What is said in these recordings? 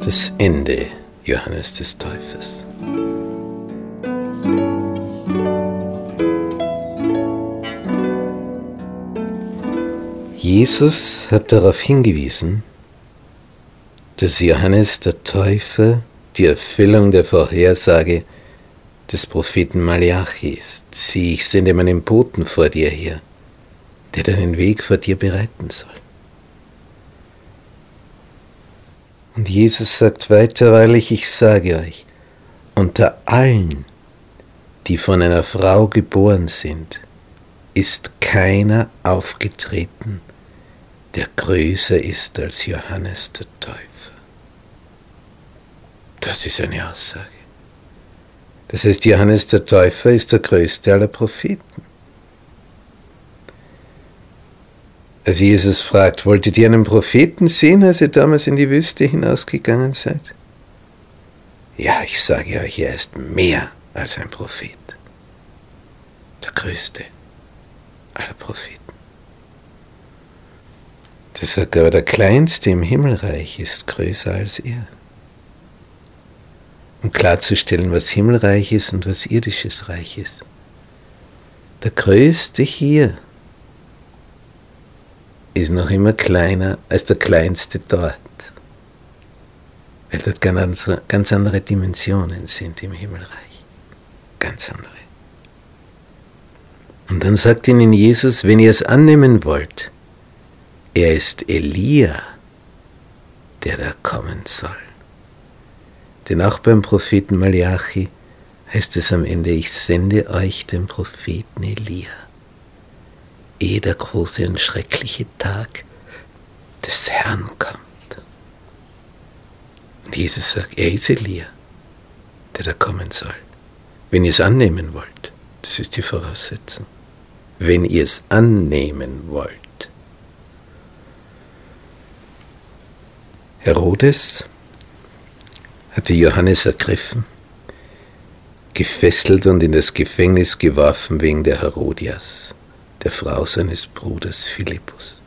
Das Ende Johannes des Täufers. Jesus hat darauf hingewiesen, dass Johannes der Täufer die Erfüllung der Vorhersage des Propheten Malachi ist. Sieh, ich sende meinen Boten vor dir her, der deinen Weg vor dir bereiten soll. Und Jesus sagt weiter, wahrlich, ich sage euch, unter allen, die von einer Frau geboren sind, ist keiner aufgetreten, der größer ist als Johannes der Täufer. Das ist eine Aussage. Das heißt, Johannes der Täufer ist der größte aller Propheten. Als Jesus fragt, wolltet ihr einen Propheten sehen, als ihr damals in die Wüste hinausgegangen seid? Ja, ich sage euch, er ist mehr als ein Prophet. Der größte aller Propheten. Der sagt aber, der Kleinste im Himmelreich ist größer als er. Um klarzustellen, was Himmelreich ist und was irdisches Reich ist. Der Größte hier ist noch immer kleiner als der kleinste dort. Weil dort ganz andere Dimensionen sind im Himmelreich. Ganz andere. Und dann sagt ihnen Jesus, wenn ihr es annehmen wollt, er ist Elia, der da kommen soll. Denn auch beim Propheten Malachi heißt es am Ende, ich sende euch den Propheten Elia ehe der große und schreckliche Tag des Herrn kommt. Und Jesus sagt, er ist Elia, der da kommen soll. Wenn ihr es annehmen wollt, das ist die Voraussetzung. Wenn ihr es annehmen wollt. Herodes hatte Johannes ergriffen, gefesselt und in das Gefängnis geworfen wegen der Herodias der Frau seines Bruders Philippus.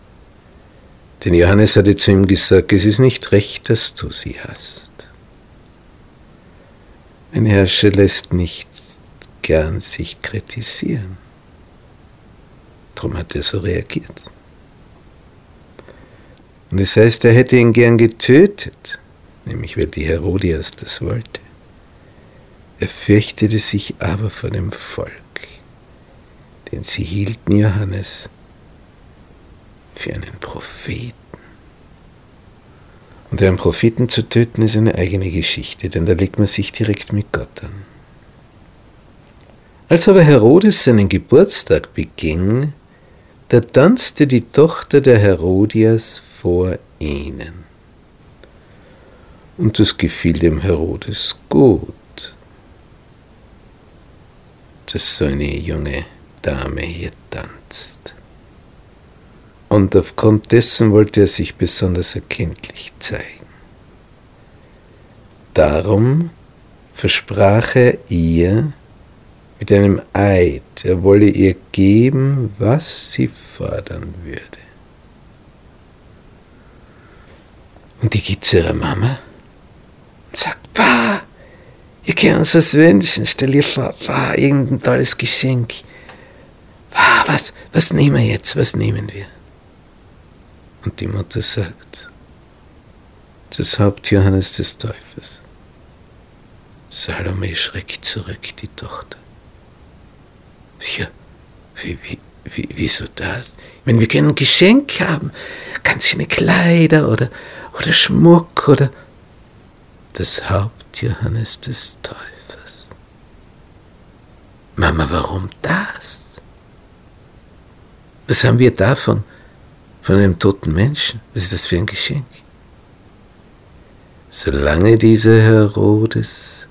Denn Johannes hatte zu ihm gesagt, es ist nicht recht, dass du sie hast. Ein Herrscher lässt nicht gern sich kritisieren. Darum hat er so reagiert. Und das heißt, er hätte ihn gern getötet, nämlich weil die Herodias das wollte. Er fürchtete sich aber vor dem Volk denn sie hielten Johannes für einen Propheten. Und einen Propheten zu töten ist eine eigene Geschichte, denn da legt man sich direkt mit Gott an. Als aber Herodes seinen Geburtstag beging, da tanzte die Tochter der Herodias vor ihnen. Und das gefiel dem Herodes gut, dass so eine junge Dame hier tanzt. Und aufgrund dessen wollte er sich besonders erkenntlich zeigen. Darum versprach er ihr mit einem Eid, er wolle ihr geben, was sie fordern würde. Und die geht zu ihrer Mama sagt, Bah, ihr könnt uns was wünschen, stell dir vor, bah, irgendein tolles Geschenk ah, was, was nehmen wir jetzt, was nehmen wir? Und die Mutter sagt, das Haupt Johannes des Täufers. Salome schreckt zurück, die Tochter. Ja, wie, wie, wie, wieso das? Ich meine, wir können ein Geschenk haben, ganz schöne Kleider oder, oder Schmuck oder das Haupt Johannes des Täufers. Mama, warum das? Was haben wir davon? Von einem toten Menschen? Was ist das für ein Geschenk? Solange dieser Herodes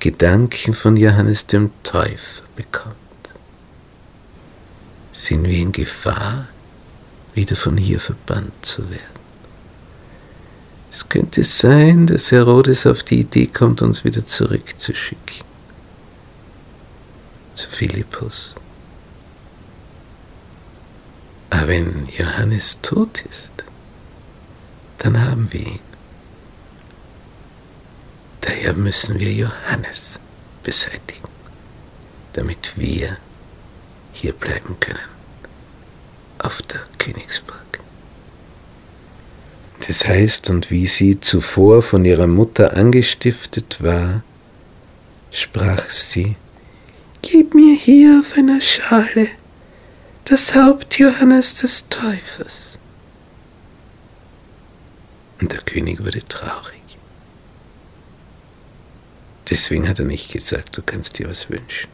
Gedanken von Johannes dem Täufer bekommt, sind wir in Gefahr, wieder von hier verbannt zu werden. Es könnte sein, dass Herodes auf die Idee kommt, uns wieder zurückzuschicken. zu Philippus. Aber wenn Johannes tot ist, dann haben wir ihn. Daher müssen wir Johannes beseitigen, damit wir hier bleiben können, auf der Königsburg. Das heißt, und wie sie zuvor von ihrer Mutter angestiftet war, sprach sie, Gib mir hier auf einer Schale das Haupt Johannes des Täufers. Und der König wurde traurig. Deswegen hat er nicht gesagt, du kannst dir was wünschen.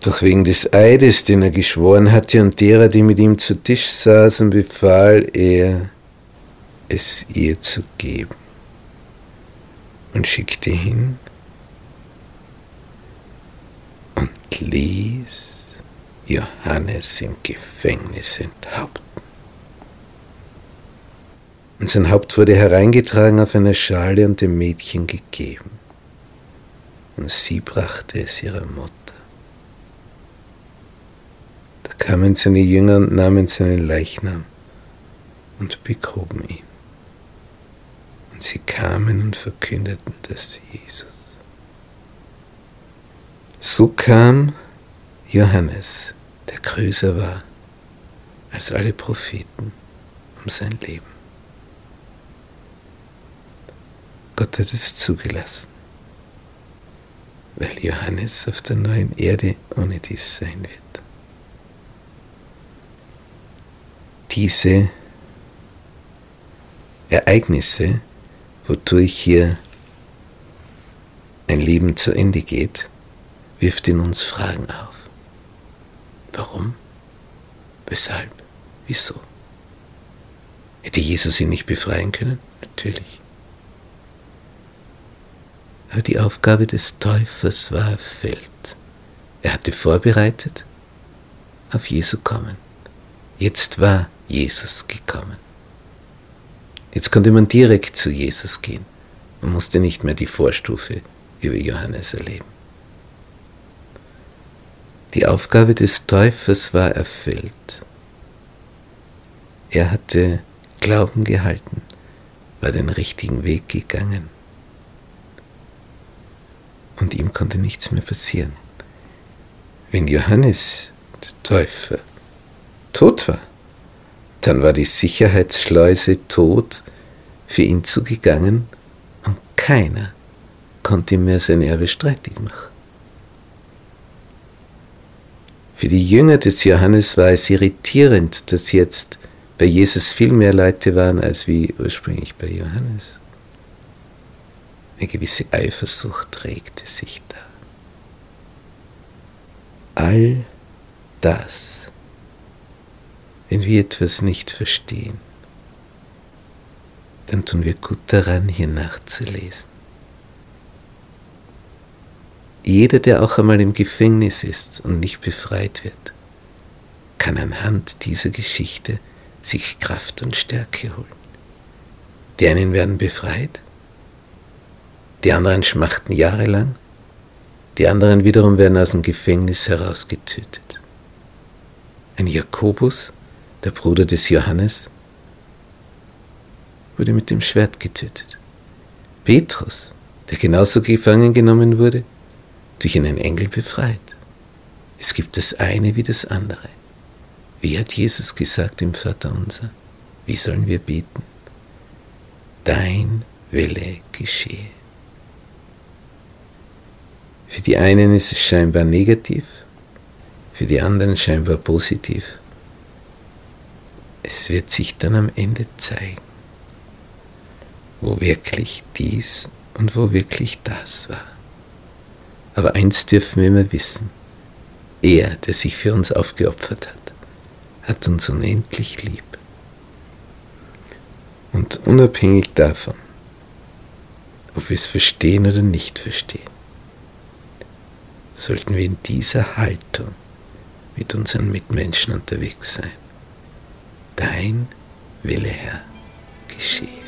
Doch wegen des Eides, den er geschworen hatte und derer, die mit ihm zu Tisch saßen, befahl er, es ihr zu geben und schickte hin und ließ Johannes im Gefängnis enthaupten. Und sein Haupt wurde hereingetragen auf einer Schale und dem Mädchen gegeben. Und sie brachte es ihrer Mutter. Kamen seine Jünger und nahmen seinen Leichnam und begruben ihn. Und sie kamen und verkündeten das Jesus. So kam Johannes, der größer war als alle Propheten, um sein Leben. Gott hat es zugelassen, weil Johannes auf der neuen Erde ohne dies sein wird. Diese Ereignisse, wodurch hier ein Leben zu Ende geht, wirft in uns Fragen auf. Warum? Weshalb? Wieso? Hätte Jesus ihn nicht befreien können? Natürlich. Aber die Aufgabe des Täufers war erfüllt. Er hatte vorbereitet auf Jesu kommen. Jetzt war Jesus gekommen. Jetzt konnte man direkt zu Jesus gehen. Man musste nicht mehr die Vorstufe über Johannes erleben. Die Aufgabe des Täufers war erfüllt. Er hatte Glauben gehalten, war den richtigen Weg gegangen und ihm konnte nichts mehr passieren. Wenn Johannes, der Täufer, tot war, dann war die Sicherheitsschleuse tot für ihn zugegangen und keiner konnte ihm mehr sein Erbe streitig machen. Für die Jünger des Johannes war es irritierend, dass jetzt bei Jesus viel mehr Leute waren als wie ursprünglich bei Johannes. Eine gewisse Eifersucht regte sich da. All das, wenn wir etwas nicht verstehen, dann tun wir gut daran, hier nachzulesen. Jeder, der auch einmal im Gefängnis ist und nicht befreit wird, kann anhand dieser Geschichte sich Kraft und Stärke holen. Die einen werden befreit, die anderen schmachten jahrelang, die anderen wiederum werden aus dem Gefängnis herausgetötet. Ein Jakobus, der Bruder des Johannes, wurde mit dem Schwert getötet. Petrus, der genauso gefangen genommen wurde, durch einen Engel befreit. Es gibt das eine wie das andere. Wie hat Jesus gesagt im Vater unser? Wie sollen wir beten? Dein Wille geschehe. Für die einen ist es scheinbar negativ, für die anderen scheinbar positiv. Es wird sich dann am Ende zeigen, wo wirklich dies und wo wirklich das war. Aber eins dürfen wir immer wissen, er, der sich für uns aufgeopfert hat, hat uns unendlich lieb. Und unabhängig davon, ob wir es verstehen oder nicht verstehen, sollten wir in dieser Haltung mit unseren Mitmenschen unterwegs sein. Dein Wille, Herr, geschehe.